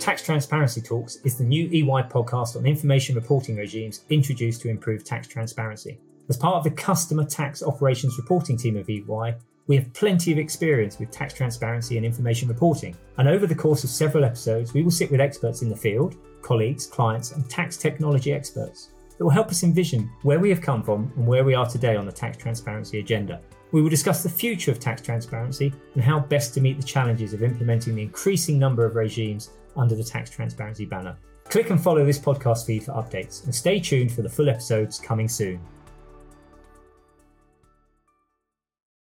Tax Transparency Talks is the new EY podcast on information reporting regimes introduced to improve tax transparency. As part of the customer tax operations reporting team of EY, we have plenty of experience with tax transparency and information reporting, and over the course of several episodes, we will sit with experts in the field, colleagues, clients, and tax technology experts that will help us envision where we have come from and where we are today on the tax transparency agenda. We will discuss the future of tax transparency and how best to meet the challenges of implementing the increasing number of regimes under the tax transparency banner. Click and follow this podcast feed for updates and stay tuned for the full episodes coming soon.